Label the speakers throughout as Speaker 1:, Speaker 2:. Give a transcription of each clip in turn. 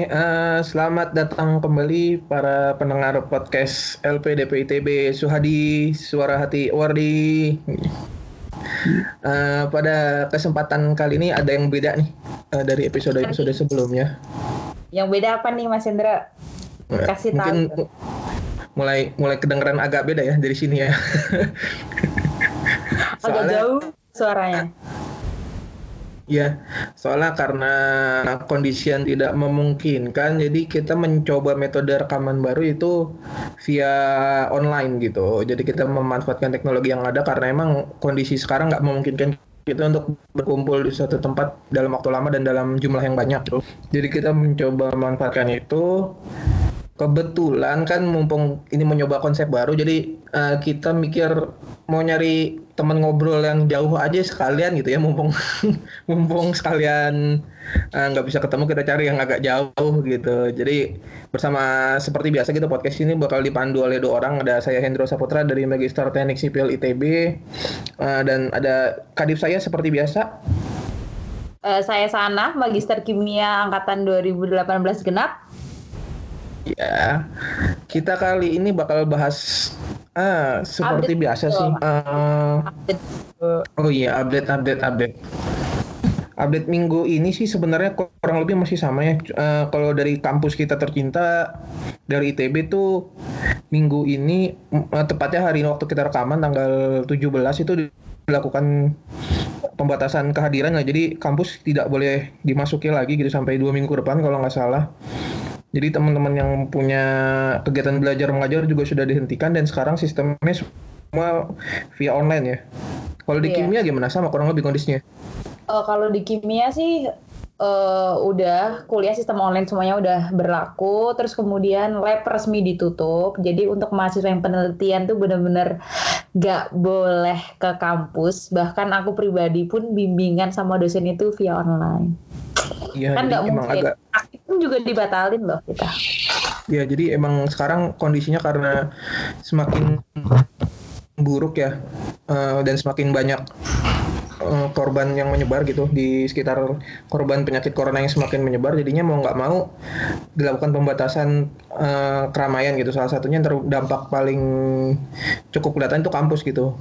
Speaker 1: Oke, uh, selamat datang kembali para pendengar podcast LPDP ITB Suhadi Suara Hati Wardi. Uh, pada kesempatan kali ini ada yang beda nih uh, dari episode-episode sebelumnya.
Speaker 2: Yang beda apa nih Mas Hendra?
Speaker 1: Kasih Mungkin tahu. mulai mulai kedengeran agak beda ya dari sini ya.
Speaker 2: Agak jauh suaranya.
Speaker 1: Ya, soalnya karena kondisi yang tidak memungkinkan, jadi kita mencoba metode rekaman baru itu via online gitu. Jadi kita memanfaatkan teknologi yang ada karena emang kondisi sekarang nggak memungkinkan kita untuk berkumpul di satu tempat dalam waktu lama dan dalam jumlah yang banyak. Jadi kita mencoba memanfaatkan itu kebetulan kan mumpung ini mencoba konsep baru jadi uh, kita mikir mau nyari teman ngobrol yang jauh aja sekalian gitu ya mumpung mumpung sekalian eh, nggak uh, bisa ketemu kita cari yang agak jauh gitu. Jadi bersama seperti biasa gitu podcast ini bakal dipandu oleh dua orang. Ada saya Hendro Saputra dari Magister Teknik Sipil ITB uh, dan ada kadip saya seperti biasa.
Speaker 2: Uh, saya Sana Magister Kimia angkatan 2018 genap.
Speaker 1: Ya, kita kali ini bakal bahas ah seperti update biasa sih. Uh, oh iya, update, update, update. Update minggu ini sih sebenarnya kurang lebih masih sama ya. Uh, kalau dari kampus kita tercinta dari ITB tuh minggu ini uh, tepatnya hari waktu kita rekaman tanggal 17 itu dilakukan pembatasan kehadiran. Nah, jadi kampus tidak boleh dimasuki lagi gitu sampai dua minggu depan kalau nggak salah. Jadi teman-teman yang punya kegiatan belajar mengajar juga sudah dihentikan dan sekarang sistemnya semua via online ya. Kalau di yeah. kimia gimana sama kurang lebih kondisinya?
Speaker 2: Uh, kalau di kimia sih uh, udah kuliah sistem online semuanya udah berlaku terus kemudian lab resmi ditutup jadi untuk mahasiswa yang penelitian tuh bener-bener gak boleh ke kampus bahkan aku pribadi pun bimbingan sama dosen itu via online
Speaker 1: Iya, kan nggak mungkin. Agak...
Speaker 2: Itu juga dibatalin loh kita.
Speaker 1: Ya, jadi emang sekarang kondisinya karena semakin buruk ya uh, dan semakin banyak uh, korban yang menyebar gitu di sekitar korban penyakit corona yang semakin menyebar jadinya mau nggak mau dilakukan pembatasan uh, keramaian gitu salah satunya yang terdampak paling cukup kelihatan itu kampus gitu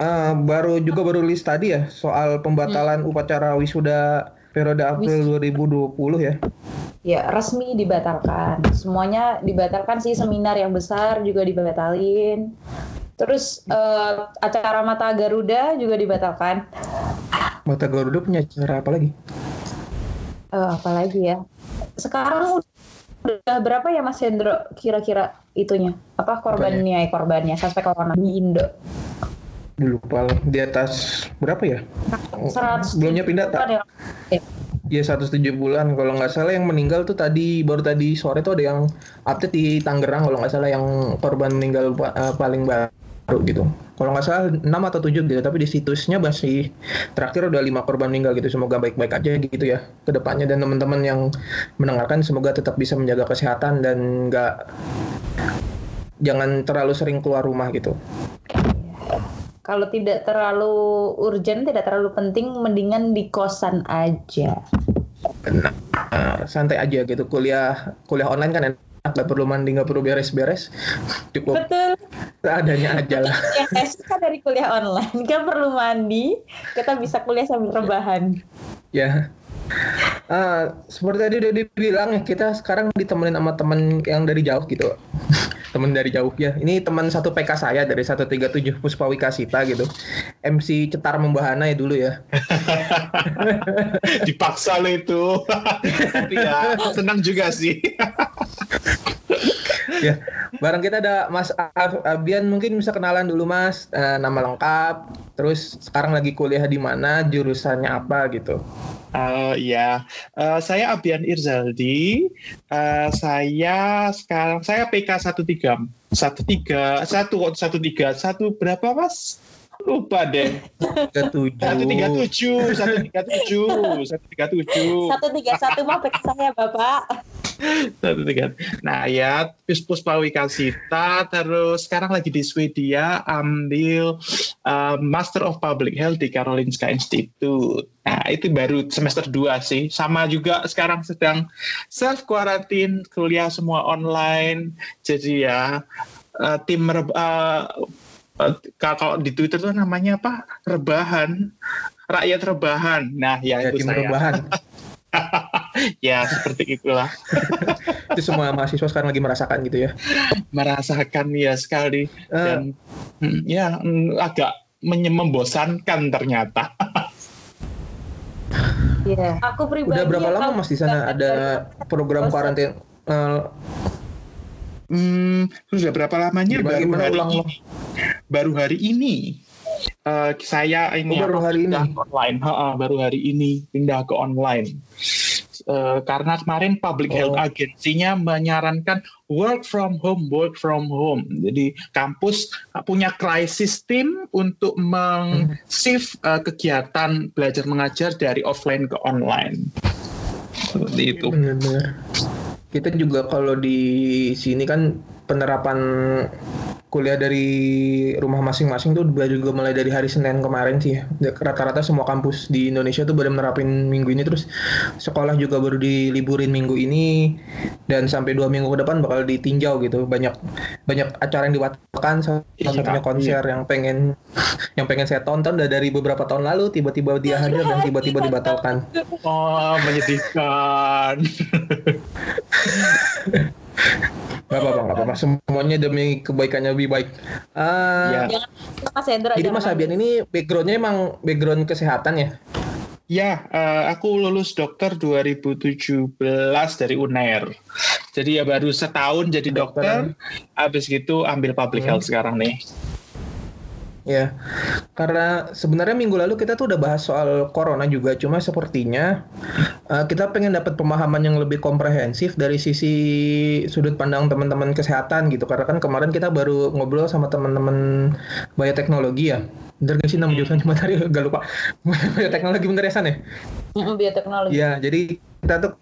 Speaker 1: uh, baru juga baru list tadi ya soal pembatalan hmm. upacara wisuda periode April 2020 ya.
Speaker 2: Ya, resmi dibatalkan. Semuanya dibatalkan sih, seminar yang besar juga dibatalin. Terus uh, acara Mata Garuda juga dibatalkan.
Speaker 1: Mata Garuda punya acara apa lagi?
Speaker 2: Uh, apa lagi ya? Sekarang udah berapa ya Mas Hendro kira-kira itunya? Apa korbannya? Korbannya suspek corona di Indo?
Speaker 1: Lupa di atas berapa ya? 100 Belumnya pindah tak? Ya. Iya 107 bulan kalau nggak salah yang meninggal tuh tadi baru tadi sore tuh ada yang update di Tangerang kalau nggak salah yang korban meninggal uh, paling baru gitu. Kalau nggak salah 6 atau 7 gitu tapi di situsnya masih terakhir udah 5 korban meninggal gitu. Semoga baik-baik aja gitu ya ke depannya dan teman-teman yang mendengarkan semoga tetap bisa menjaga kesehatan dan nggak jangan terlalu sering keluar rumah gitu
Speaker 2: kalau tidak terlalu urgent, tidak terlalu penting, mendingan di kosan aja.
Speaker 1: Benar. Uh, santai aja gitu. Kuliah kuliah online kan enak, nggak perlu mandi, nggak perlu beres-beres. Cukup. Betul. Seadanya aja lah.
Speaker 2: Yang kan dari kuliah online, nggak perlu mandi. Kita bisa kuliah sambil rebahan.
Speaker 1: Ya. Uh, seperti tadi udah dibilang ya kita sekarang ditemenin sama temen yang dari jauh gitu teman dari jauh ya. Ini teman satu PK saya dari 137 Puspawika Sita gitu. MC Cetar Membahana ya dulu ya.
Speaker 3: Dipaksa lo itu. Tapi ya senang juga sih.
Speaker 1: ya, bareng kita ada Mas Abian mungkin bisa kenalan dulu Mas, uh, nama lengkap, terus sekarang lagi kuliah di mana, jurusannya apa gitu.
Speaker 3: Uh, ya, uh, saya Abian Irzaldi. Uh, saya sekarang saya PK 13 13 1 1 3 1 berapa Mas? Lupa deh. 37. 137, 137, 137.
Speaker 2: 131 mah PK saya Bapak.
Speaker 3: Satu tiga. Nah ya, Puspa Wikasita, terus sekarang lagi di Swedia ambil uh, Master of Public Health di Karolinska Institute. Nah itu baru semester 2 sih. Sama juga sekarang sedang self quarantine, kuliah semua online. Jadi ya uh, tim uh, uh, kalau di Twitter tuh namanya apa? Rebahan, rakyat rebahan. Nah ya, ya itu tim saya. rebahan. ya seperti itulah.
Speaker 1: itu semua mahasiswa sekarang lagi merasakan gitu ya?
Speaker 3: Merasakan ya sekali dan uh. ya mm, agak membosankan ternyata.
Speaker 2: Iya. Aku pribadi.
Speaker 1: Udah berapa lama mas di sana ada program karantina? Uh,
Speaker 3: hmm, sudah berapa lamanya? Baru hari ulang ini. Baru hari ini. Uh, saya ini
Speaker 1: oh, baru hari ini
Speaker 3: online. Ha -ha, baru hari ini pindah ke online. Uh, karena kemarin public oh. health agensinya menyarankan work from home, work from home. Jadi kampus punya crisis team untuk meng-shift uh, kegiatan belajar mengajar dari offline ke online. Seperti itu.
Speaker 1: Benar-benar. Kita juga kalau di sini kan penerapan kuliah dari rumah masing-masing tuh juga mulai dari hari Senin kemarin sih. Rata-rata semua kampus di Indonesia tuh baru menerapin minggu ini terus sekolah juga baru diliburin minggu ini dan sampai dua minggu ke depan bakal ditinjau gitu. Banyak banyak acara yang diwatakan salah iya, satunya konser iya. yang pengen yang pengen saya tonton dari beberapa tahun lalu tiba-tiba dia hadir dan tiba-tiba dibatalkan.
Speaker 3: Oh, menyedihkan.
Speaker 1: Gak apa-apa, gak apa-apa. Semuanya demi kebaikannya lebih baik. Uh, ya. Mas Hendra. Jadi Mas Abian ini backgroundnya emang background kesehatan ya?
Speaker 3: Ya, uh, aku lulus dokter 2017 dari UNER. Jadi ya baru setahun jadi dokter, dokter. habis gitu ambil public hmm. health sekarang nih.
Speaker 1: Ya, karena sebenarnya minggu lalu kita tuh udah bahas soal corona juga, cuma sepertinya uh, kita pengen dapat pemahaman yang lebih komprehensif dari sisi sudut pandang teman-teman kesehatan gitu. Karena kan kemarin kita baru ngobrol sama teman-teman bioteknologi ya. Bener gak sih nama jurusan cuma tadi gak lupa. bioteknologi bener ya San ya?
Speaker 2: bioteknologi.
Speaker 1: Ya, jadi kita tuh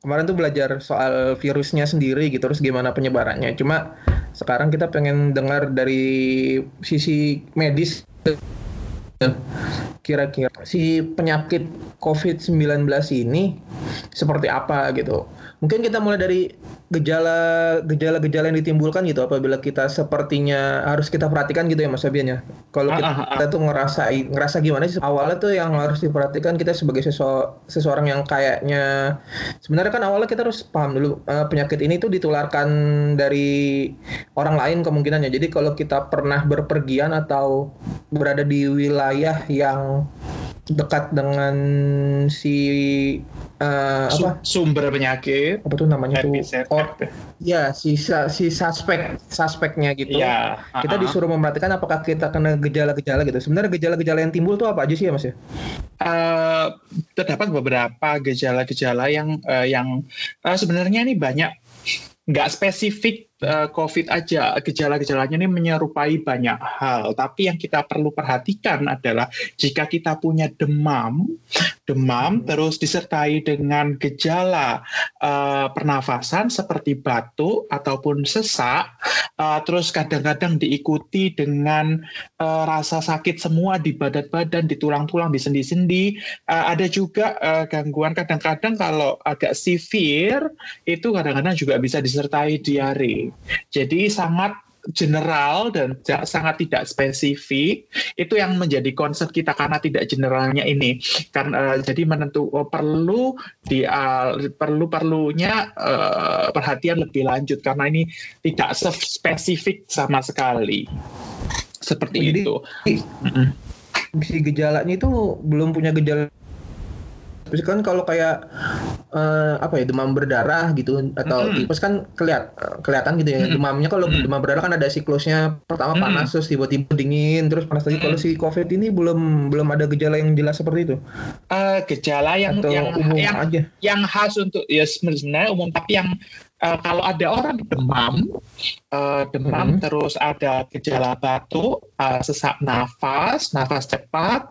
Speaker 1: kemarin tuh belajar soal virusnya sendiri gitu, terus gimana penyebarannya. Cuma sekarang kita pengen dengar dari sisi medis kira-kira si penyakit COVID-19 ini seperti apa gitu. Mungkin kita mulai dari gejala gejala-gejala yang ditimbulkan gitu apabila kita sepertinya harus kita perhatikan gitu ya Mas Abian ya. Kalau kita, ah, ah, ah. kita tuh ngerasa ngerasa gimana sih awalnya tuh yang harus diperhatikan kita sebagai sesu, seseorang yang kayaknya sebenarnya kan awalnya kita harus paham dulu uh, penyakit ini tuh ditularkan dari orang lain kemungkinannya. Jadi kalau kita pernah berpergian atau berada di wilayah yang dekat dengan si uh, apa?
Speaker 3: sumber penyakit.
Speaker 1: Apa tuh namanya tuh? Oh ya si si suspek suspeknya gitu. Ya, uh-huh. kita disuruh memperhatikan apakah kita kena gejala-gejala gitu. Sebenarnya gejala-gejala yang timbul tuh apa aja sih ya mas ya?
Speaker 3: Uh, terdapat beberapa gejala-gejala yang uh, yang uh, sebenarnya ini banyak. Nggak spesifik COVID aja, gejala-gejalanya ini menyerupai banyak hal. Tapi yang kita perlu perhatikan adalah jika kita punya demam, demam hmm. terus disertai dengan gejala uh, pernafasan seperti batuk ataupun sesak, uh, terus kadang-kadang diikuti dengan uh, rasa sakit semua di badan-badan, di tulang-tulang, di sendi-sendi. Uh, ada juga uh, gangguan kadang-kadang kalau agak severe itu kadang-kadang juga bisa disertai diare. Jadi sangat general dan sangat tidak spesifik itu yang menjadi concern kita karena tidak generalnya ini. Kan uh, jadi menentu oh, perlu di uh, perlu perlunya uh, perhatian lebih lanjut karena ini tidak spesifik sama sekali. Seperti jadi, itu.
Speaker 1: Si gejalanya itu belum punya gejala Terus kan kalau kayak uh, apa ya demam berdarah gitu atau mm. tipes kan keliat kelihatan gitu ya mm. demamnya kalau mm. demam berdarah kan ada siklusnya pertama mm. panas terus tiba-tiba dingin terus panas lagi. Mm. Kalau si COVID ini belum belum ada gejala yang jelas seperti itu.
Speaker 3: Uh, gejala yang atau yang umum yang, aja. yang khas untuk ya sebenarnya umum tapi yang uh, kalau ada orang demam, uh, demam hmm. terus ada gejala batuk, uh, sesak nafas, nafas cepat,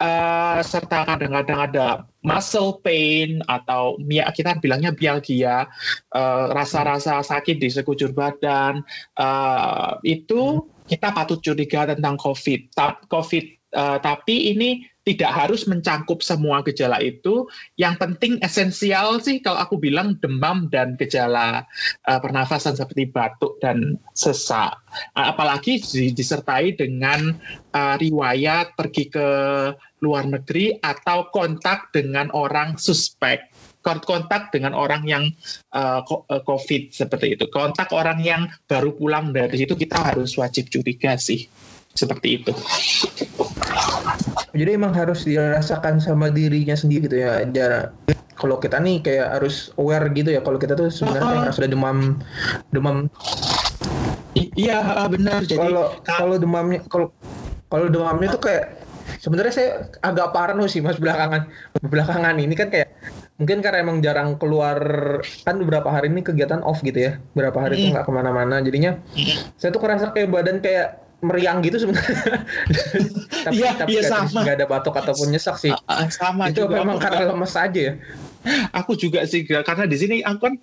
Speaker 3: uh, serta kadang-kadang ada muscle pain atau kita bilangnya bialgia, uh, rasa-rasa sakit di sekujur badan, uh, itu hmm. kita patut curiga tentang COVID. COVID, uh, tapi ini tidak harus mencangkup semua gejala itu. Yang penting esensial sih kalau aku bilang demam dan gejala uh, pernafasan seperti batuk dan sesak. Uh, apalagi disertai dengan uh, riwayat pergi ke luar negeri atau kontak dengan orang suspek kontak dengan orang yang uh, COVID seperti itu. Kontak orang yang baru pulang dari situ kita harus wajib curiga sih seperti itu.
Speaker 1: Jadi emang harus dirasakan sama dirinya sendiri gitu ya. Jara. Kalau kita nih kayak harus aware gitu ya. Kalau kita tuh sebenarnya uh, sudah demam, demam.
Speaker 3: iya benar.
Speaker 1: Jadi kalau kalau demamnya kalau kalau demamnya tuh kayak sebenarnya saya agak parno sih mas belakangan belakangan ini kan kayak mungkin karena emang jarang keluar kan beberapa hari ini kegiatan off gitu ya beberapa hari itu nggak ke mana-mana jadinya saya tuh kerasa kayak badan kayak meriang gitu sebenarnya. tapi
Speaker 3: ya,
Speaker 1: tapi
Speaker 3: ya, sama.
Speaker 1: gak ada batuk ataupun nyesak sih.
Speaker 3: Uh, sama
Speaker 1: itu juga. memang karena lemes aja ya.
Speaker 3: Aku juga sih karena di sini aku kan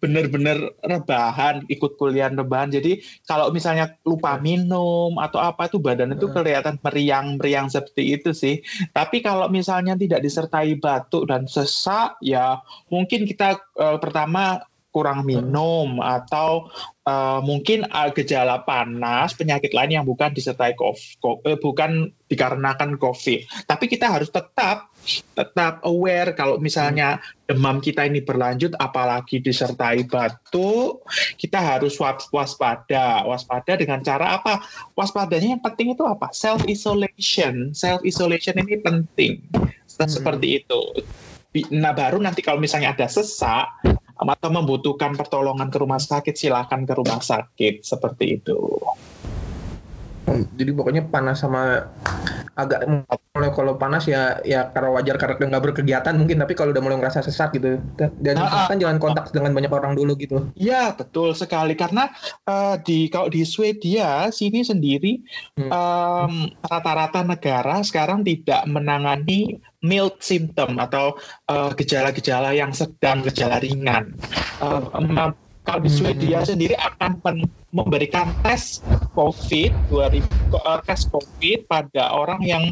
Speaker 3: bener-bener rebahan ikut kuliah rebahan jadi kalau misalnya lupa minum atau apa itu badan itu kelihatan meriang-meriang seperti itu sih tapi kalau misalnya tidak disertai batuk dan sesak ya mungkin kita uh, pertama kurang minum atau uh, mungkin uh, gejala panas penyakit lain yang bukan disertai COVID, eh, bukan dikarenakan COVID. Tapi kita harus tetap tetap aware kalau misalnya demam kita ini berlanjut apalagi disertai batuk, kita harus waspada. Waspada dengan cara apa? Waspadanya yang penting itu apa? Self isolation. Self isolation ini penting. Hmm. Seperti itu. Nah baru nanti kalau misalnya ada sesak, atau membutuhkan pertolongan ke rumah sakit silahkan ke rumah sakit seperti itu.
Speaker 1: Hmm, jadi pokoknya panas sama agak mulai kalau panas ya ya karena wajar karena nggak berkegiatan mungkin tapi kalau udah mulai ngerasa sesak gitu dan nah, kan jangan kontak dengan banyak orang dulu gitu.
Speaker 3: Ya betul sekali karena uh, di kalau di Swedia sini sendiri rata um, rata-rata negara sekarang tidak menangani mild symptom atau eh, gejala-gejala uh, yang sedang gejala ringan. Uh, kalau di Swedia hmm. sendiri akan memberikan tes COVID 2000 uh, tes COVID pada orang yang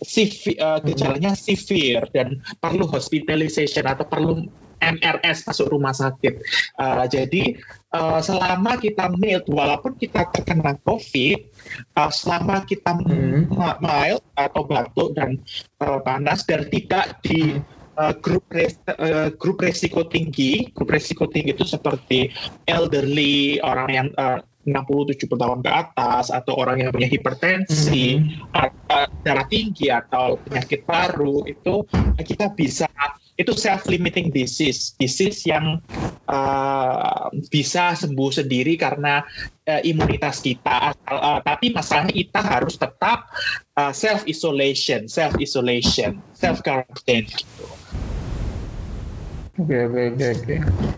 Speaker 3: sivi, uh, gejalanya severe dan perlu hospitalization atau perlu MRS masuk rumah sakit. Uh, jadi uh, selama kita mild, walaupun kita terkena COVID, uh, selama kita hmm. mild atau batuk dan uh, panas dan tidak di uh, grup res, uh, grup resiko tinggi, grup resiko tinggi itu seperti elderly, orang yang uh, 60-70 tahun ke atas atau orang yang punya hipertensi, mm-hmm. darah tinggi atau penyakit paru itu kita bisa itu self limiting disease, disease yang uh, bisa sembuh sendiri karena uh, imunitas kita. Uh, tapi masalahnya kita harus tetap uh, self isolation, self isolation, self quarantine gitu.
Speaker 1: Oke oke oke.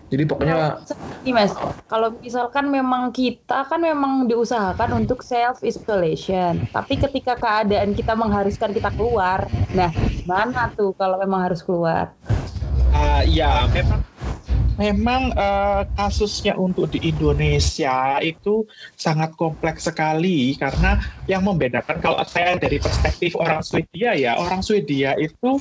Speaker 1: Jadi pokoknya
Speaker 2: ini mas, kalau misalkan memang kita kan memang diusahakan untuk self isolation, tapi ketika keadaan kita mengharuskan kita keluar, nah mana tuh kalau memang harus keluar?
Speaker 3: Uh, ya memang memang uh, kasusnya untuk di Indonesia itu sangat kompleks sekali karena yang membedakan kalau saya dari perspektif orang Swedia ya orang Swedia itu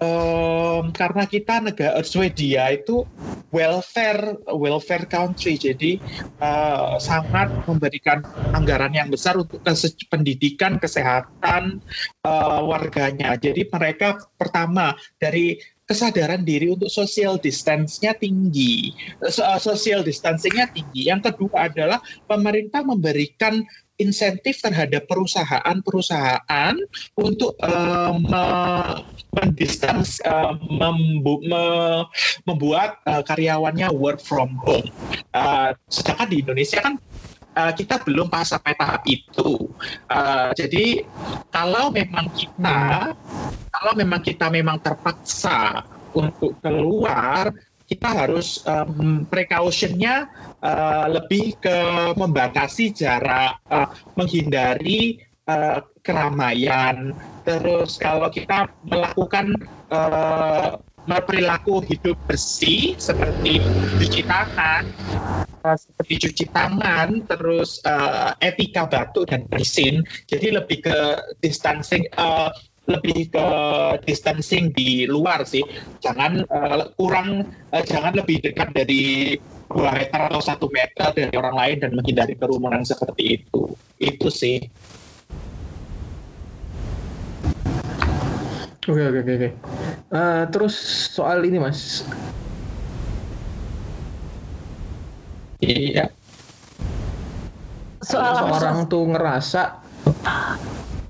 Speaker 3: um, karena kita negara Swedia itu welfare welfare country. Jadi uh, sangat memberikan anggaran yang besar untuk pendidikan kesehatan uh, warganya. Jadi mereka pertama dari kesadaran diri untuk social distance-nya tinggi, eh, social distancing-nya tinggi. Yang kedua adalah pemerintah memberikan insentif terhadap perusahaan-perusahaan untuk uh, me mendistans, uh, me membuat uh, karyawannya work from home. Uh, sedangkan di Indonesia kan uh, kita belum pas sampai tahap itu. Uh, jadi kalau memang kita kalau memang kita memang terpaksa untuk keluar kita harus um, precautionnya uh, lebih ke membatasi jarak, uh, menghindari uh, keramaian. Terus kalau kita melakukan uh, perilaku hidup bersih seperti cuci tangan, seperti cuci tangan, terus uh, etika batuk dan bersin. Jadi lebih ke distancing, uh, lebih ke distancing di luar sih. Jangan uh, kurang, uh, jangan lebih dekat dari dua meter atau satu meter dari orang lain dan menghindari kerumunan seperti itu. Itu sih.
Speaker 1: Oke oke oke. oke. Uh, terus soal ini mas,
Speaker 3: Iya.
Speaker 2: Soal apa?
Speaker 1: seseorang tuh ngerasa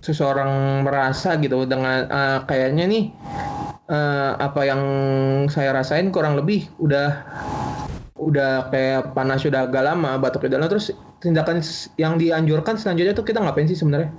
Speaker 1: seseorang merasa gitu dengan uh, kayaknya nih uh, apa yang saya rasain kurang lebih udah udah kayak panas udah agak lama batuk dalam terus tindakan yang dianjurkan selanjutnya tuh kita ngapain sih sebenarnya?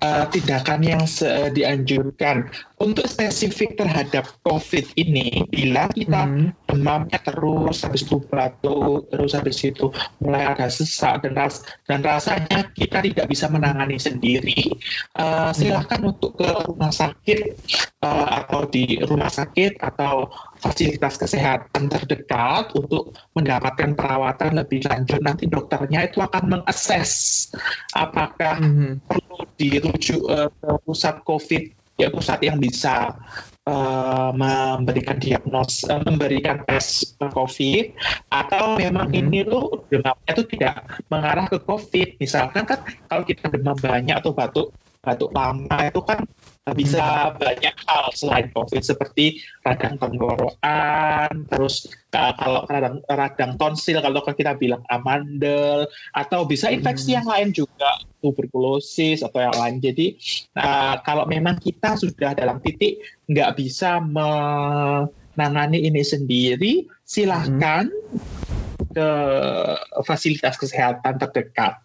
Speaker 3: Uh, tindakan yang se- dianjurkan untuk spesifik terhadap COVID ini, bila kita
Speaker 1: Hmm.
Speaker 3: demamnya terus, habis itu batuk, terus habis itu mulai agak sesak dan ras dan rasanya kita tidak bisa menangani sendiri, uh, silahkan untuk ke rumah sakit uh, atau di rumah sakit atau fasilitas kesehatan terdekat untuk mendapatkan perawatan lebih lanjut. Nanti dokternya itu akan mengakses apakah
Speaker 1: Mhm.
Speaker 3: Dirujuk eh, ke pusat COVID ya pusat yang bisa eh, memberikan diagnos eh, memberikan tes COVID atau memang
Speaker 1: Mhm.
Speaker 3: ini lo demamnya itu tidak mengarah ke COVID misalkan kan kalau kita demam banyak atau batuk batuk lama itu kan bisa banyak hal selain COVID seperti radang tenggorokan, terus uh, kalau radang, radang tonsil kalau kita bilang amandel, atau bisa infeksi
Speaker 1: Hmm.
Speaker 3: yang lain juga tuberkulosis atau yang lain. Jadi uh, kalau memang kita sudah dalam titik nggak bisa menangani ini sendiri, silahkan ke fasilitas kesehatan terdekat.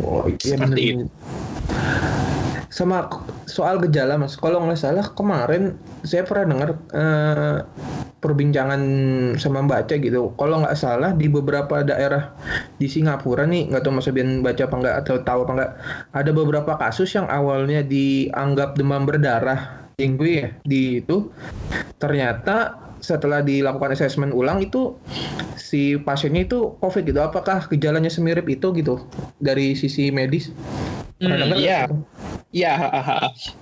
Speaker 1: Oh iya
Speaker 3: Seperti
Speaker 1: bener. Sama soal gejala mas, kalau nggak salah kemarin saya pernah dengar eh, perbincangan sama baca gitu. Kalau nggak salah di beberapa daerah di Singapura nih, nggak tahu mas Abian baca apa nggak atau tahu apa nggak, ada beberapa kasus yang awalnya dianggap demam berdarah dengue ya di itu ternyata setelah dilakukan asesmen ulang itu si pasiennya itu COVID gitu. Apakah gejalanya semirip itu gitu dari sisi medis?
Speaker 3: Hmm,
Speaker 1: nggak?
Speaker 3: Iya.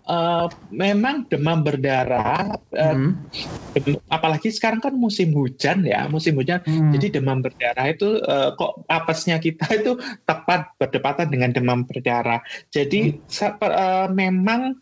Speaker 3: Eh, memang demam berdarah, eh,
Speaker 1: Hmm.
Speaker 3: dem- apalagi sekarang kan musim hujan ya, musim hujan.
Speaker 1: Hmm.
Speaker 3: Jadi demam berdarah itu eh, kok apesnya kita itu tepat berdepatan dengan demam berdarah. Jadi per- eh, memang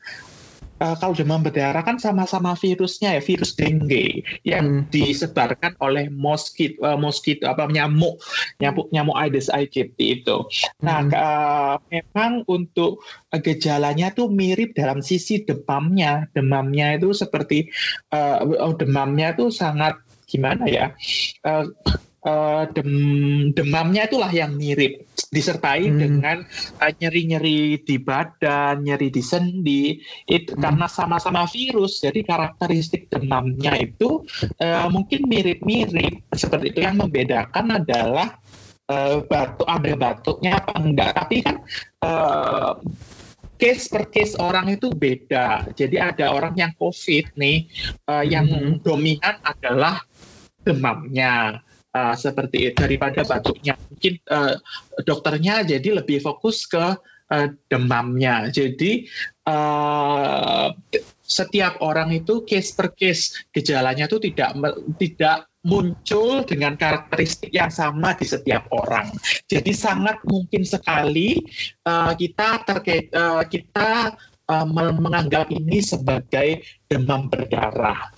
Speaker 3: eh, kalau demam berdarah kan sama-sama virusnya ya, virus dengue yang
Speaker 1: Hmm.
Speaker 3: disebarkan oleh moskit, eh, moskito apa nyamuk, nyamuk nyamuk Aedes aegypti itu. Nah,
Speaker 1: Hmm.
Speaker 3: ke- memang untuk gejalanya tuh mirip dalam sisi demamnya. Demamnya itu seperti oh, demamnya tuh sangat gimana ya? Eh, eh, dem- demamnya itulah yang mirip disertai
Speaker 1: Hmm.
Speaker 3: dengan eh, nyeri-nyeri di badan, nyeri di sendi. Itu
Speaker 1: Hmm.
Speaker 3: karena sama-sama virus, jadi karakteristik demamnya itu eh, mungkin mirip-mirip. Seperti itu yang membedakan adalah eh, batuk ada batuknya apa enggak. Tapi kan eh, case per case orang itu beda. Jadi ada orang yang COVID nih, eh, yang
Speaker 1: Mhm.
Speaker 3: dominan adalah demamnya. Eh, seperti daripada batuknya. Mungkin eh, dokternya jadi lebih fokus ke eh, demamnya. Jadi eh, setiap orang itu case per case gejalanya itu tidak tidak muncul dengan karakteristik yang sama di setiap orang. Jadi sangat mungkin sekali eh, kita terkait eh, kita me- menganggap ini sebagai demam berdarah.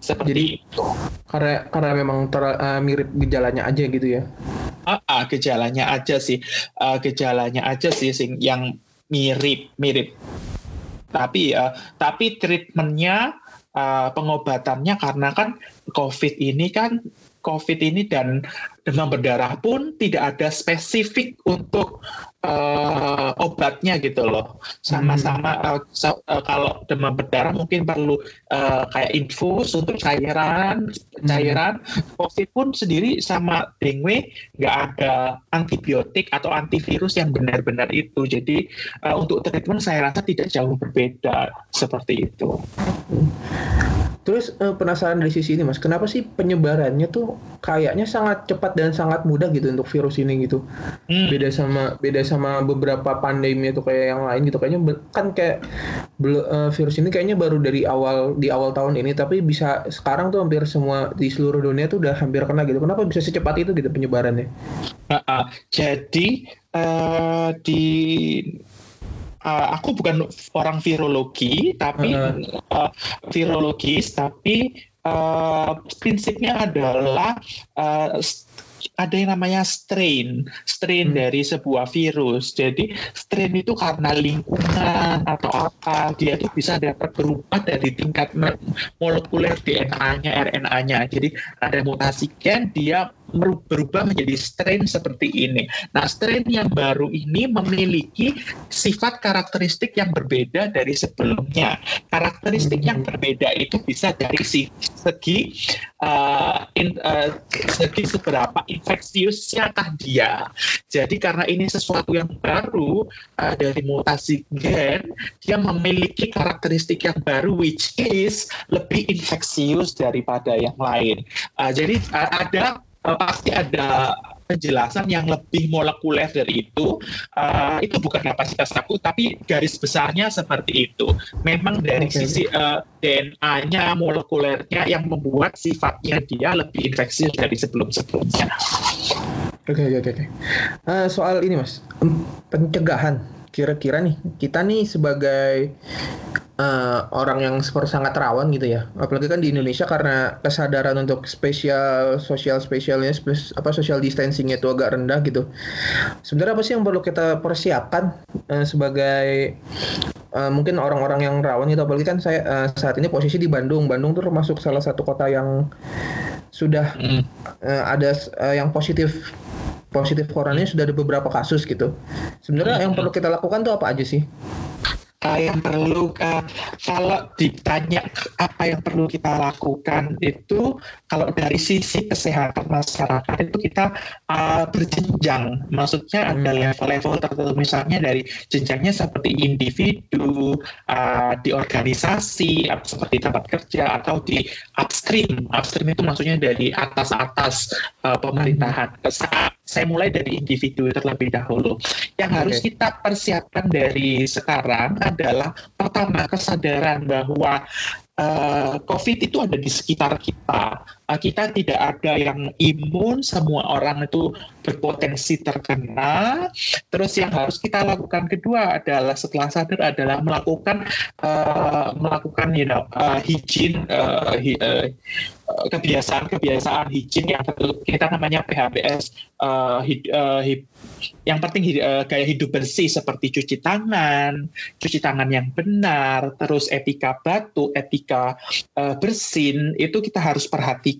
Speaker 3: Seperti itu.
Speaker 1: Karena karena memang ter- eh, mirip gejalanya aja gitu ya.
Speaker 3: Ah, ah, gejalanya aja sih, Ah, gejalanya aja sih sing yang mirip mirip. Tapi ya, tapi treatmentnya, ah, pengobatannya karena kan COVID ini kan COVID ini dan demam berdarah pun tidak ada spesifik untuk uh, obatnya gitu loh. Sama-sama uh, so, uh, kalau demam berdarah mungkin perlu uh, kayak infus untuk cairan, cairan. COVID pun sendiri sama dengue nggak ada antibiotik atau antivirus yang benar-benar itu. Jadi uh, untuk treatment saya rasa tidak jauh berbeda seperti itu.
Speaker 1: Terus uh, penasaran dari sisi ini mas, kenapa sih penyebarannya tuh kayaknya sangat cepat dan sangat mudah gitu untuk virus ini gitu? Hmm. Beda sama beda sama beberapa pandemi itu kayak yang lain gitu. Kayaknya kan kayak uh, virus ini kayaknya baru dari awal di awal tahun ini, tapi bisa sekarang tuh hampir semua di seluruh dunia tuh udah hampir kena gitu. Kenapa bisa secepat itu gitu penyebarannya?
Speaker 3: Uh, uh, jadi uh, di uh, aku bukan orang virologi tapi uh. Uh, virologis tapi uh, prinsipnya adalah uh, ada yang namanya strain, strain hmm. dari sebuah virus. Jadi strain itu karena lingkungan atau apa, dia itu bisa dapat berubah dari tingkat molekuler DNA-nya, RNA-nya. Jadi ada mutasi gen, dia berubah menjadi strain seperti ini. Nah, strain yang baru ini memiliki sifat karakteristik yang berbeda dari sebelumnya. Karakteristik yang berbeda itu bisa dari segi uh, in, uh, segi seberapa infeksiuskah dia. Jadi karena ini sesuatu yang baru uh, dari mutasi gen, dia memiliki karakteristik yang baru which is lebih infeksius daripada yang lain. Uh, jadi uh, ada uh, pasti ada penjelasan yang lebih molekuler dari itu. Uh, itu bukan kapasitas aku, tapi garis besarnya seperti itu. Memang dari okay. sisi uh, DNA-nya, molekulernya yang membuat sifatnya dia lebih infeksius dari sebelum-sebelumnya.
Speaker 1: Oke, okay, oke, okay, oke. Okay. Uh, soal ini, Mas, pencegahan kira-kira nih kita nih sebagai uh, orang yang seperti sangat rawan gitu ya. Apalagi kan di Indonesia karena kesadaran untuk spesial sosial spesialnya spes, apa social distancingnya itu agak rendah gitu. Sebenarnya apa sih yang perlu kita persiapkan uh, sebagai uh, mungkin orang-orang yang rawan gitu? Apalagi kan saya uh, saat ini posisi di Bandung. Bandung tuh termasuk salah satu kota yang sudah mm. uh, ada uh, yang positif positif coronanya sudah ada beberapa kasus gitu. Sebenarnya yang perlu kita lakukan tuh apa aja sih?
Speaker 3: uh, yang perlu uh, kalau ditanya apa yang perlu kita lakukan itu kalau dari sisi kesehatan masyarakat itu kita uh, berjenjang maksudnya ada level-level tertentu misalnya dari jenjangnya seperti individu uh, di organisasi seperti tempat kerja atau di upstream upstream itu maksudnya dari atas-atas uh, pemerintahan hmm saya mulai dari individu terlebih dahulu. Yang harus kita persiapkan dari sekarang adalah pertama kesadaran bahwa uh, COVID itu ada di sekitar kita. Uh, kita tidak ada yang imun, semua orang itu berpotensi terkena. Terus yang harus kita lakukan kedua adalah setelah sadar adalah melakukan uh, melakukan you know, uh, hygiene uh, hi, uh, kebiasaan-kebiasaan hijin yang kita namanya PHBS uh, hid, uh, hid, yang penting uh, gaya hidup bersih seperti cuci tangan, cuci tangan yang benar, terus etika batu, etika uh, bersin itu kita harus perhatikan.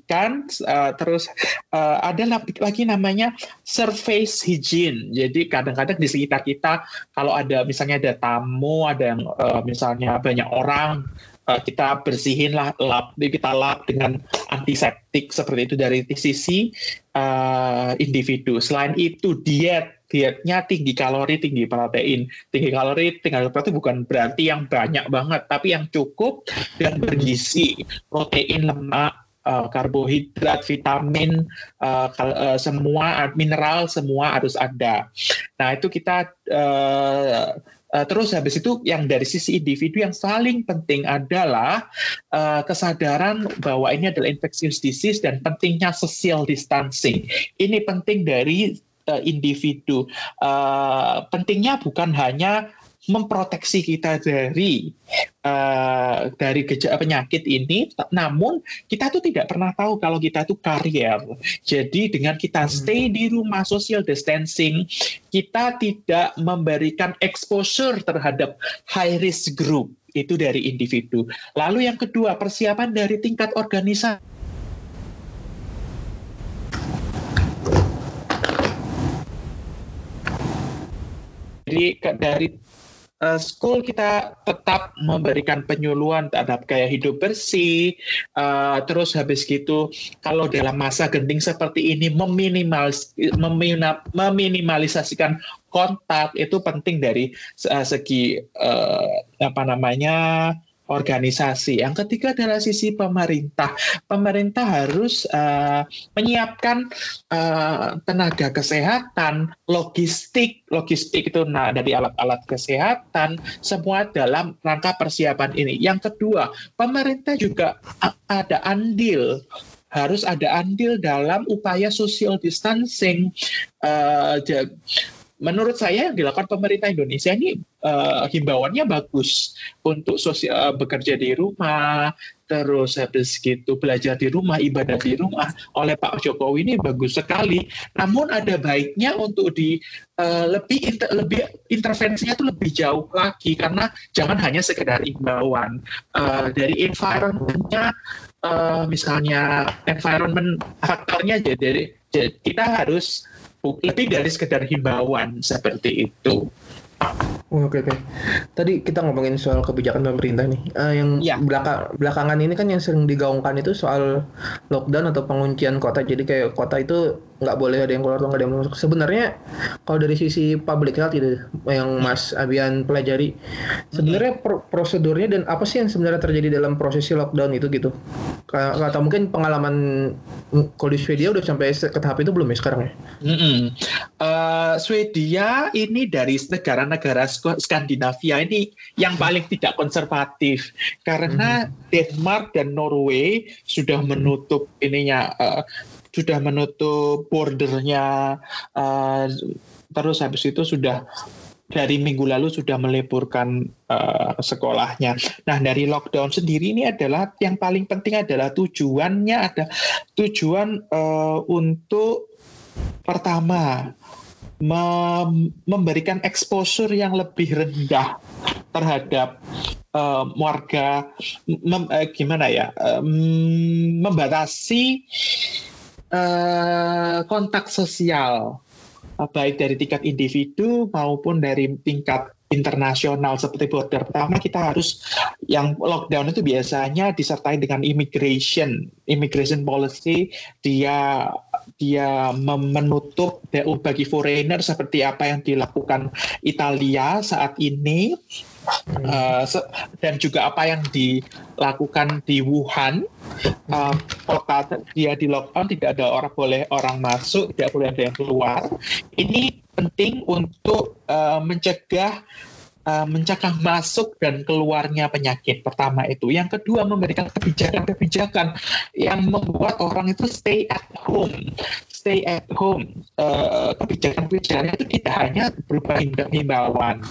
Speaker 3: Uh, terus uh, ada lagi namanya surface hygiene. Jadi kadang-kadang di sekitar kita kalau ada misalnya ada tamu, ada yang uh, misalnya banyak orang kita bersihin lah lap, kita lap dengan antiseptik seperti itu dari sisi uh, individu. Selain itu diet dietnya tinggi kalori, tinggi protein. Tinggi kalori, tinggi protein bukan berarti yang banyak banget, tapi yang cukup dan bergizi. Protein, lemak, uh, karbohidrat, vitamin, uh, uh, semua mineral semua harus ada. Nah itu kita uh, Uh, terus habis itu yang dari sisi individu yang paling penting adalah uh, kesadaran bahwa ini adalah infectious disease dan pentingnya social distancing. Ini penting dari individu. Uh, pentingnya bukan hanya memproteksi kita dari uh, dari gejala penyakit ini, namun kita tuh tidak pernah tahu kalau kita tuh karier. Jadi dengan kita hmm. stay di rumah social distancing, kita tidak memberikan exposure terhadap high risk group itu dari individu. Lalu yang kedua persiapan dari tingkat organisasi dari dari uh, school kita tetap memberikan penyuluhan terhadap gaya hidup bersih. Uh, terus habis gitu, kalau dalam masa genting seperti ini meminimalis, meminimalisasikan kontak itu penting dari uh, segi uh, apa namanya organisasi. Yang ketiga adalah sisi pemerintah. Pemerintah harus uh, menyiapkan uh, tenaga kesehatan, logistik, logistik itu nah dari alat-alat kesehatan, semua dalam rangka persiapan ini. Yang kedua, pemerintah juga ada andil harus ada andil dalam upaya social distancing. Uh, menurut saya yang dilakukan pemerintah Indonesia ini uh, himbauannya bagus untuk sosial uh, bekerja di rumah, terus habis gitu belajar di rumah, ibadah di rumah oleh Pak Jokowi ini bagus sekali. Namun ada baiknya untuk di uh, lebih inter, lebih intervensinya itu lebih jauh lagi karena jangan hanya sekedar himbauan uh, dari environmentnya uh, misalnya environment faktornya jadi, jadi kita harus lebih dari sekedar himbauan seperti itu.
Speaker 1: Oke oke. Tadi kita ngomongin soal kebijakan pemerintah nih. Uh, yang ya. belakang belakangan ini kan yang sering digaungkan itu soal lockdown atau penguncian kota. Jadi kayak kota itu nggak boleh ada yang keluar atau nggak ada yang masuk. Sebenarnya kalau dari sisi public health itu yang Mas Abian pelajari, sebenarnya pro prosedurnya dan apa sih yang sebenarnya terjadi dalam prosesi lockdown itu gitu? Atau mungkin pengalaman kalau di Swedia udah sampai ke tahap itu belum ya sekarang ya?
Speaker 3: Mm -hmm. uh, Swedia ini dari negara-negara Skandinavia ini yang paling tidak konservatif karena mm -hmm. Denmark dan Norway sudah menutup ininya uh, sudah menutup bordernya uh, terus habis itu sudah dari minggu lalu sudah meliburkan uh, sekolahnya. Nah dari lockdown sendiri ini adalah yang paling penting adalah tujuannya ada tujuan uh, untuk pertama mem memberikan exposure yang lebih rendah terhadap uh, warga mem, uh, gimana ya um, membatasi uh, kontak sosial baik dari tingkat individu maupun dari tingkat internasional seperti border. Pertama kita harus yang lockdown itu biasanya disertai dengan immigration immigration policy. Dia dia menutup bagi foreigner seperti apa yang dilakukan Italia saat ini Uh, dan juga apa yang dilakukan di Wuhan uh, kota dia di lockdown tidak ada orang boleh orang masuk tidak boleh ada yang keluar. Ini penting untuk uh, mencegah uh, mencegah masuk dan keluarnya penyakit pertama itu. Yang kedua memberikan kebijakan-kebijakan yang membuat orang itu stay at home. Stay at home. Uh, kebijakan-kebijakan itu tidak hanya berupa himbauan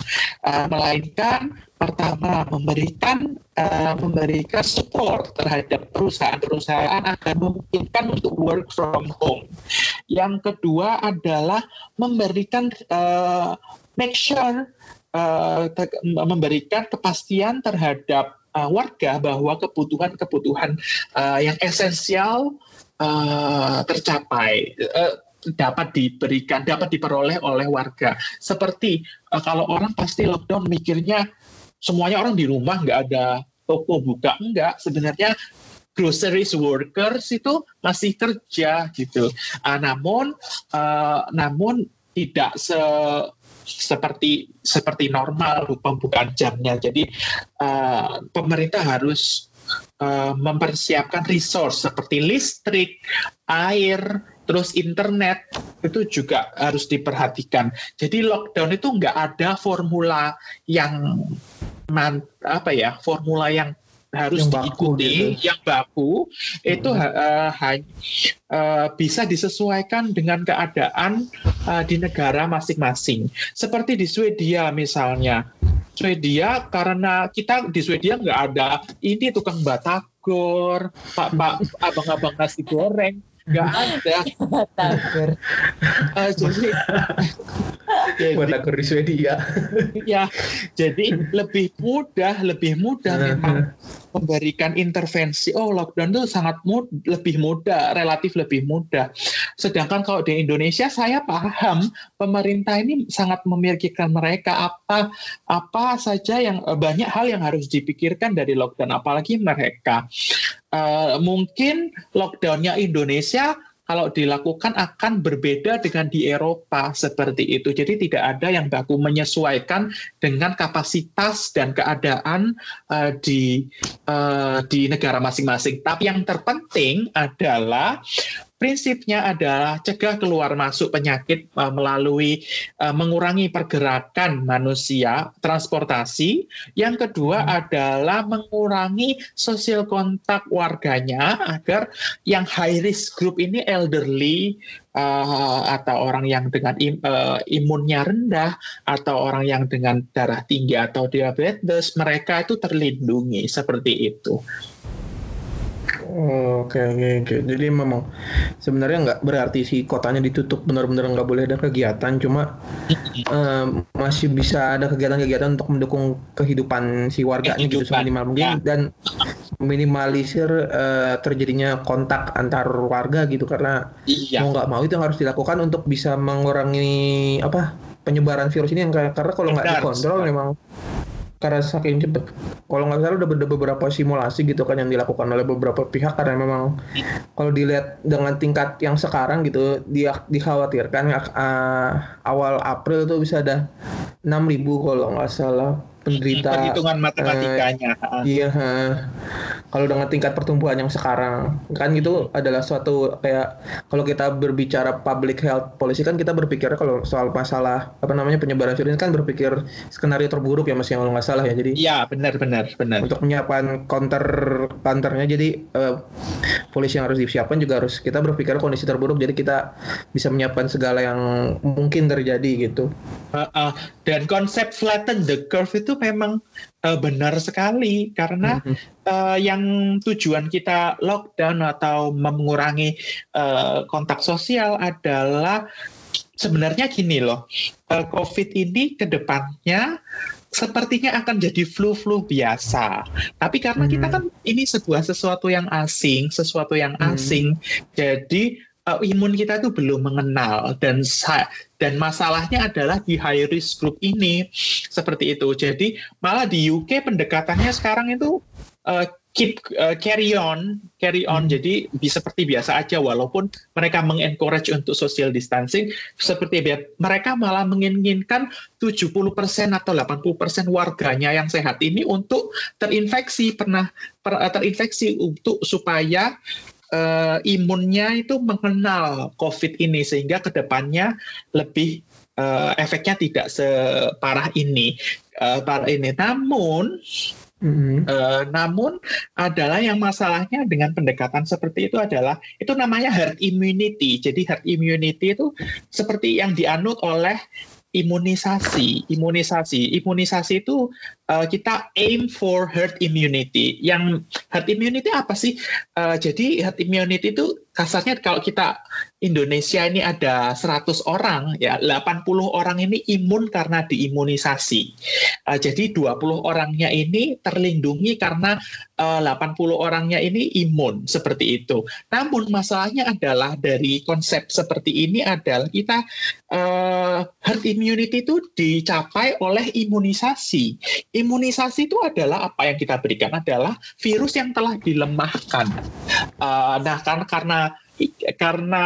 Speaker 3: uh, melainkan pertama memberikan uh, memberikan support terhadap perusahaan-perusahaan agar memungkinkan untuk work from home. Yang kedua adalah memberikan uh, make sure uh, memberikan kepastian terhadap uh, warga bahwa kebutuhan-kebutuhan uh, yang esensial uh, tercapai. Uh, dapat diberikan, dapat diperoleh oleh warga. Seperti uh, kalau orang pasti lockdown mikirnya semuanya orang di rumah nggak ada toko buka enggak sebenarnya groceries workers itu masih kerja gitu. Uh, namun uh, namun tidak se seperti seperti normal pembukaan jamnya. Jadi uh, pemerintah harus uh, mempersiapkan resource seperti listrik, air, terus internet itu juga harus diperhatikan. Jadi lockdown itu nggak ada formula yang apa ya formula yang harus yang diikuti gitu. yang baku itu uh, uh, bisa disesuaikan dengan keadaan uh, di negara masing-masing. Seperti di Swedia misalnya, Swedia karena kita di Swedia nggak ada ini tukang batagor, pak pak abang-abang nasi goreng, nggak ada.
Speaker 2: Batagor.
Speaker 3: uh, jadi
Speaker 1: batagor di Swedia.
Speaker 3: ya, jadi lebih mudah, lebih mudah memang memberikan intervensi. Oh, lockdown itu sangat mud lebih mudah, relatif lebih mudah. Sedangkan kalau di Indonesia saya paham pemerintah ini sangat memikirkan mereka apa apa saja yang eh, banyak hal yang harus dipikirkan dari lockdown apalagi mereka. Uh, mungkin lockdownnya Indonesia kalau dilakukan akan berbeda dengan di Eropa seperti itu. Jadi tidak ada yang baku menyesuaikan dengan kapasitas dan keadaan uh, di uh, di negara masing-masing. Tapi yang terpenting adalah prinsipnya adalah cegah keluar masuk penyakit uh, melalui uh, mengurangi pergerakan manusia, transportasi. Yang kedua hmm. adalah mengurangi sosial kontak warganya agar yang high risk group ini elderly uh, atau orang yang dengan im, uh, imunnya rendah atau orang yang dengan darah tinggi atau diabetes mereka itu terlindungi seperti itu.
Speaker 1: Oh, oke oke. Jadi memang sebenarnya nggak berarti si kotanya ditutup benar-benar nggak boleh ada kegiatan, cuma uh, masih bisa ada kegiatan-kegiatan untuk mendukung kehidupan si warganya gitu seminimal mungkin ya. dan minimalisir uh, terjadinya kontak antar warga gitu karena iya. mau nggak mau itu yang harus dilakukan untuk bisa mengurangi apa penyebaran virus ini yang karena kalau nggak dikontrol memang karena saking cepet. Kalau nggak salah udah ada beberapa simulasi gitu kan yang dilakukan oleh beberapa pihak karena memang kalau dilihat dengan tingkat yang sekarang gitu dia dikhawatirkan uh, awal April tuh bisa ada 6000 kalau nggak salah penderita
Speaker 3: perhitungan matematikanya
Speaker 1: uh, iya uh, kalau dengan tingkat pertumbuhan yang sekarang kan itu adalah suatu kayak kalau kita berbicara public health policy kan kita berpikir kalau soal masalah apa namanya penyebaran virus kan berpikir skenario terburuk ya mas yang nggak salah ya. Jadi
Speaker 3: iya benar benar benar.
Speaker 1: untuk menyiapkan counter counternya jadi uh, polisi yang harus disiapkan juga harus kita berpikir kondisi terburuk jadi kita bisa menyiapkan segala yang mungkin terjadi gitu.
Speaker 3: Uh, uh, dan konsep flatten the curve itu memang uh, benar sekali karena mm -hmm. uh, yang tujuan kita lockdown atau mengurangi uh, kontak sosial adalah sebenarnya gini loh, uh, COVID ini ke depannya sepertinya akan jadi flu-flu biasa. Tapi karena hmm. kita kan ini sebuah sesuatu yang asing, sesuatu yang asing, hmm. jadi uh, imun kita itu belum mengenal dan dan masalahnya adalah di high risk group ini seperti itu. Jadi malah di UK pendekatannya sekarang itu uh, keep uh, carry on, carry on. Hmm. Jadi bisa seperti biasa aja walaupun mereka mengencourage untuk social distancing seperti biasa. Mereka malah menginginkan 70% atau 80% warganya yang sehat ini untuk terinfeksi pernah per, terinfeksi untuk supaya uh, imunnya itu mengenal COVID ini sehingga ke depannya lebih uh, efeknya tidak separah ini, uh, parah ini. Namun Mm-hmm. Uh, namun adalah yang masalahnya dengan pendekatan seperti itu adalah itu namanya herd immunity. Jadi herd immunity itu seperti yang dianut oleh imunisasi. Imunisasi, imunisasi itu uh, kita aim for herd immunity. Yang herd immunity apa sih? Uh, jadi herd immunity itu kasarnya kalau kita Indonesia ini ada 100 orang, ya 80 orang ini imun karena diimunisasi. Uh, jadi 20 orangnya ini terlindungi karena uh, 80 orangnya ini imun seperti itu. Namun masalahnya adalah dari konsep seperti ini adalah kita uh, herd immunity itu dicapai oleh imunisasi imunisasi itu adalah apa yang kita berikan adalah virus yang telah dilemahkan. Uh, nah, karena karena karena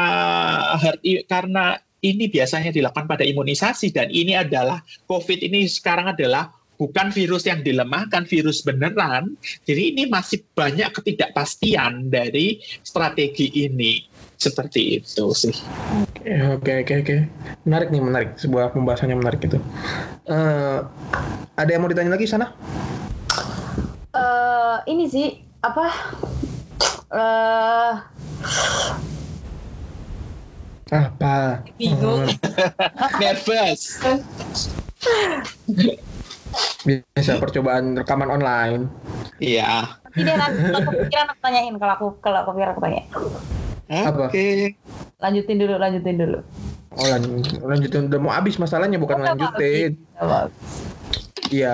Speaker 3: karena ini biasanya dilakukan pada imunisasi dan ini adalah COVID ini sekarang adalah bukan virus yang dilemahkan, virus beneran. Jadi ini masih banyak ketidakpastian dari strategi ini. Seperti itu sih.
Speaker 1: Oke, oke, oke. Menarik nih, menarik. Sebuah pembahasannya menarik itu. Uh, ada yang mau ditanya lagi sana?
Speaker 2: Uh, ini sih apa? Uh,
Speaker 1: apa?
Speaker 2: Bingung.
Speaker 3: Nervous.
Speaker 1: Biasa percobaan rekaman online.
Speaker 3: Iya.
Speaker 2: Ini nanti aku pikiran aku tanyain kalau aku kalau aku pikir aku tanya.
Speaker 3: Oke. Okay.
Speaker 2: Lanjutin dulu, lanjutin dulu.
Speaker 1: Oh lanjut, lanjutin udah mau habis masalahnya bukan oh, lanjutin. Iya,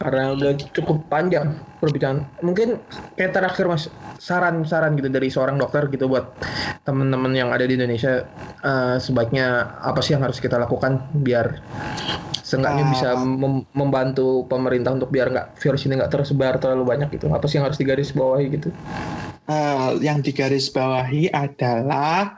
Speaker 1: karena udah cukup panjang perbincangan. Mungkin kayak terakhir mas saran-saran gitu dari seorang dokter gitu buat teman-teman yang ada di Indonesia uh, sebaiknya apa sih yang harus kita lakukan biar seenggaknya uh, bisa mem membantu pemerintah untuk biar nggak virus ini nggak tersebar terlalu banyak gitu. Apa sih yang harus digaris bawahi gitu?
Speaker 3: Uh, yang digaris bawahi adalah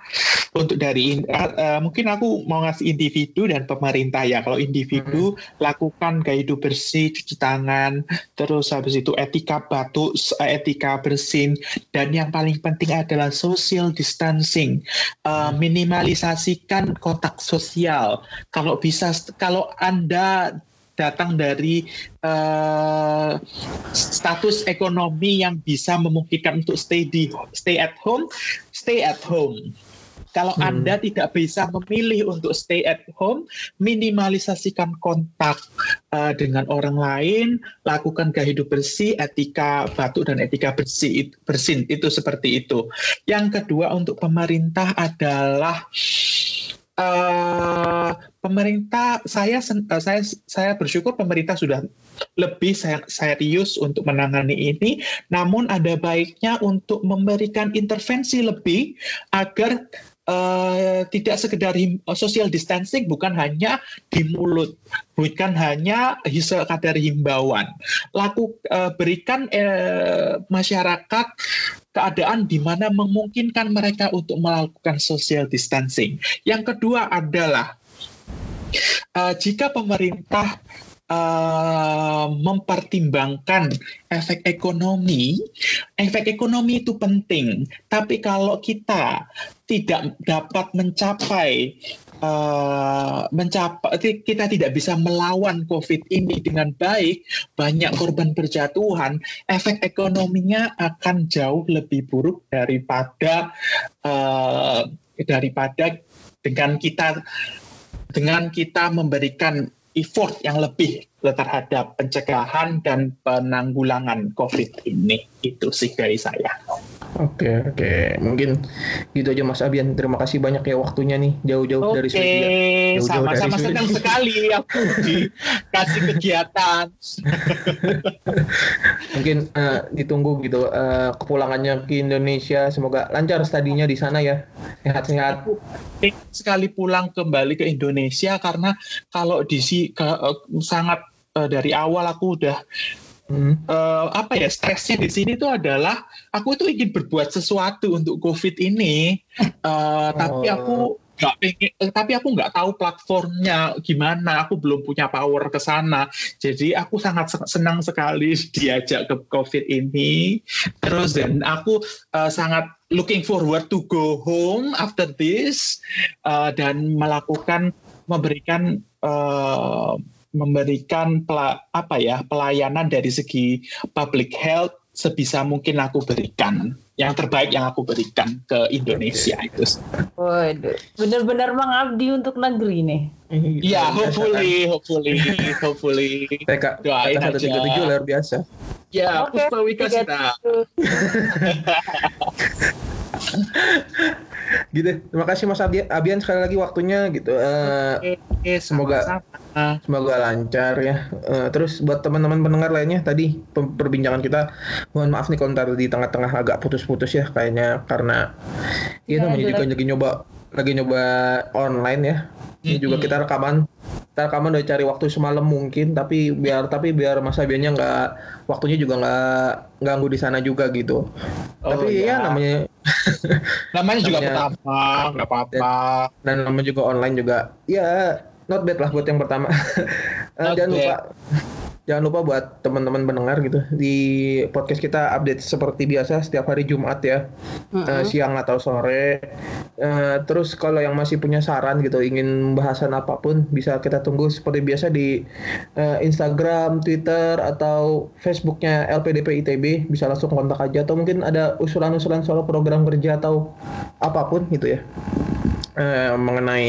Speaker 3: untuk dari uh, uh, mungkin aku mau ngasih individu dan pemerintah ya. Kalau individu hmm. lakukan gaya hidup bersih, cuci tangan, terus habis itu etika batuk, etika bersin, dan yang paling penting adalah social distancing. Uh, minimalisasikan kontak sosial. Kalau bisa, kalau anda datang dari uh, status ekonomi yang bisa memungkinkan untuk stay di stay at home, stay at home. Kalau hmm. Anda tidak bisa memilih untuk stay at home, minimalisasikan kontak uh, dengan orang lain, lakukan gaya hidup bersih, etika batuk dan etika bersih bersin itu seperti itu. Yang kedua untuk pemerintah adalah uh, pemerintah saya uh, saya saya bersyukur pemerintah sudah lebih serius untuk menangani ini namun ada baiknya untuk memberikan intervensi lebih agar Uh, tidak sekedar him, social distancing bukan hanya di mulut, bukan hanya sekadar himbauan. Laku uh, berikan uh, masyarakat keadaan di mana memungkinkan mereka untuk melakukan social distancing. Yang kedua adalah uh, jika pemerintah uh, mempertimbangkan efek ekonomi, efek ekonomi itu penting. Tapi kalau kita tidak dapat mencapai uh, mencapai kita tidak bisa melawan COVID ini dengan baik, banyak korban berjatuhan, efek ekonominya akan jauh lebih buruk daripada uh, daripada dengan kita dengan kita memberikan effort yang lebih terhadap pencegahan dan penanggulangan COVID ini. Itu sih dari saya.
Speaker 1: Oke oke mungkin gitu aja Mas Abian terima kasih banyak ya waktunya nih jauh-jauh dari
Speaker 3: Swedia. sama-sama senang sekali aku dikasih kegiatan.
Speaker 1: mungkin uh, ditunggu gitu uh, kepulangannya ke Indonesia semoga lancar studinya di sana ya sehat-sehat.
Speaker 3: Sekali pulang kembali ke Indonesia karena kalau di si uh, sangat uh, dari awal aku udah Hmm. Uh, apa ya stresnya di sini tuh adalah aku itu ingin berbuat sesuatu untuk COVID ini, uh, oh. tapi aku nggak pengen, eh, tapi aku nggak tahu platformnya gimana, aku belum punya power ke sana, jadi aku sangat senang sekali diajak ke COVID ini, terus dan aku uh, sangat looking forward to go home after this. Uh, dan melakukan memberikan uh, memberikan pela, apa ya pelayanan dari segi public health sebisa mungkin aku berikan yang terbaik yang aku berikan ke Indonesia itu.
Speaker 2: Waduh, benar-benar mengabdi untuk negeri nih.
Speaker 3: Iya, hopefully, hopefully, hopefully.
Speaker 1: TK, doain satu tiga tujuh luar biasa.
Speaker 3: Ya, okay, Puspa kasih
Speaker 1: gitu terima kasih Mas Abian sekali lagi waktunya gitu uh, Oke, semoga sama. Semoga lancar ya. Uh, terus buat teman-teman pendengar lainnya tadi perbincangan kita mohon maaf nih kalau ntar di tengah-tengah agak putus-putus ya kayaknya karena ya, namanya juga lagi. nyoba lagi nyoba online ya. Ini juga kita rekaman kita rekaman udah cari waktu semalam mungkin tapi biar tapi biar Mas Abiannya nggak waktunya juga nggak ganggu di sana juga gitu. Oh, tapi ya, ya namanya
Speaker 3: namanya juga pertama nggak apa-apa.
Speaker 1: dan namanya juga online juga. Ya not bad lah buat yang pertama. Uh, jangan lupa jangan lupa buat teman-teman pendengar gitu. Di podcast kita update seperti biasa setiap hari Jumat ya. Mm-hmm. uh, siang atau sore. Uh, terus kalau yang masih punya saran gitu ingin bahasan apa pun bisa kita tunggu seperti biasa di uh, Instagram Twitter atau Facebooknya LPDP ITB bisa langsung kontak aja. Atau mungkin ada usulan-usulan soal program kerja atau apa pun gitu ya eh, mengenai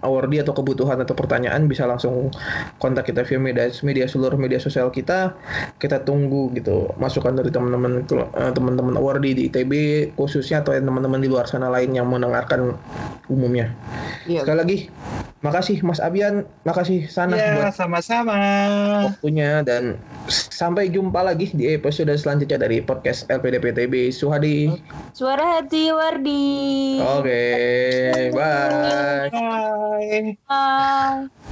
Speaker 1: award atau kebutuhan atau pertanyaan bisa langsung kontak kita via media media seluruh media sosial kita. Kita tunggu gitu masukan dari teman-teman eh, teman-teman award di ITB khususnya atau teman-teman di luar sana lain yang mendengarkan umumnya. Iya. Sekali lagi makasih Mas Abian, makasih Sana
Speaker 3: Ya,
Speaker 1: buat
Speaker 3: sama-sama.
Speaker 1: waktunya dan sampai jumpa lagi di episode selanjutnya dari podcast LPDPTB Suhadi.
Speaker 2: Suara hati Wardi.
Speaker 1: Oke, bye.
Speaker 3: Bye.
Speaker 2: Bye.